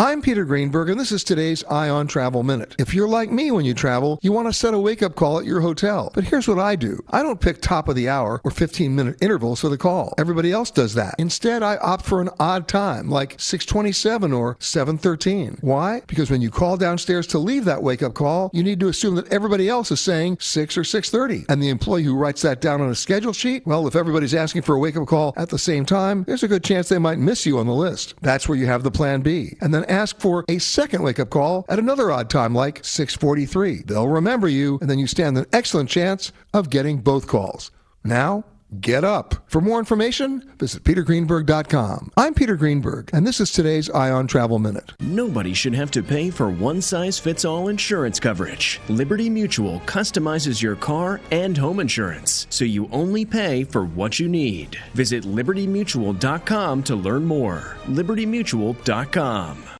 I'm Peter Greenberg, and this is today's Eye on Travel Minute. If you're like me when you travel, you want to set a wake up call at your hotel. But here's what I do I don't pick top of the hour or 15 minute intervals for the call. Everybody else does that. Instead, I opt for an odd time, like 627 or 713. Why? Because when you call downstairs to leave that wake up call, you need to assume that everybody else is saying 6 or 630. And the employee who writes that down on a schedule sheet, well, if everybody's asking for a wake up call at the same time, there's a good chance they might miss you on the list. That's where you have the plan B. And then ask for a second wake up call at another odd time like 643. They'll remember you, and then you stand an excellent chance of getting both calls. Now, get up. For more information, visit petergreenberg.com. I'm Peter Greenberg, and this is today's Eye on Travel Minute. Nobody should have to pay for one size fits all insurance coverage. Liberty Mutual customizes your car and home insurance, so you only pay for what you need. Visit libertymutual.com to learn more. libertymutual.com.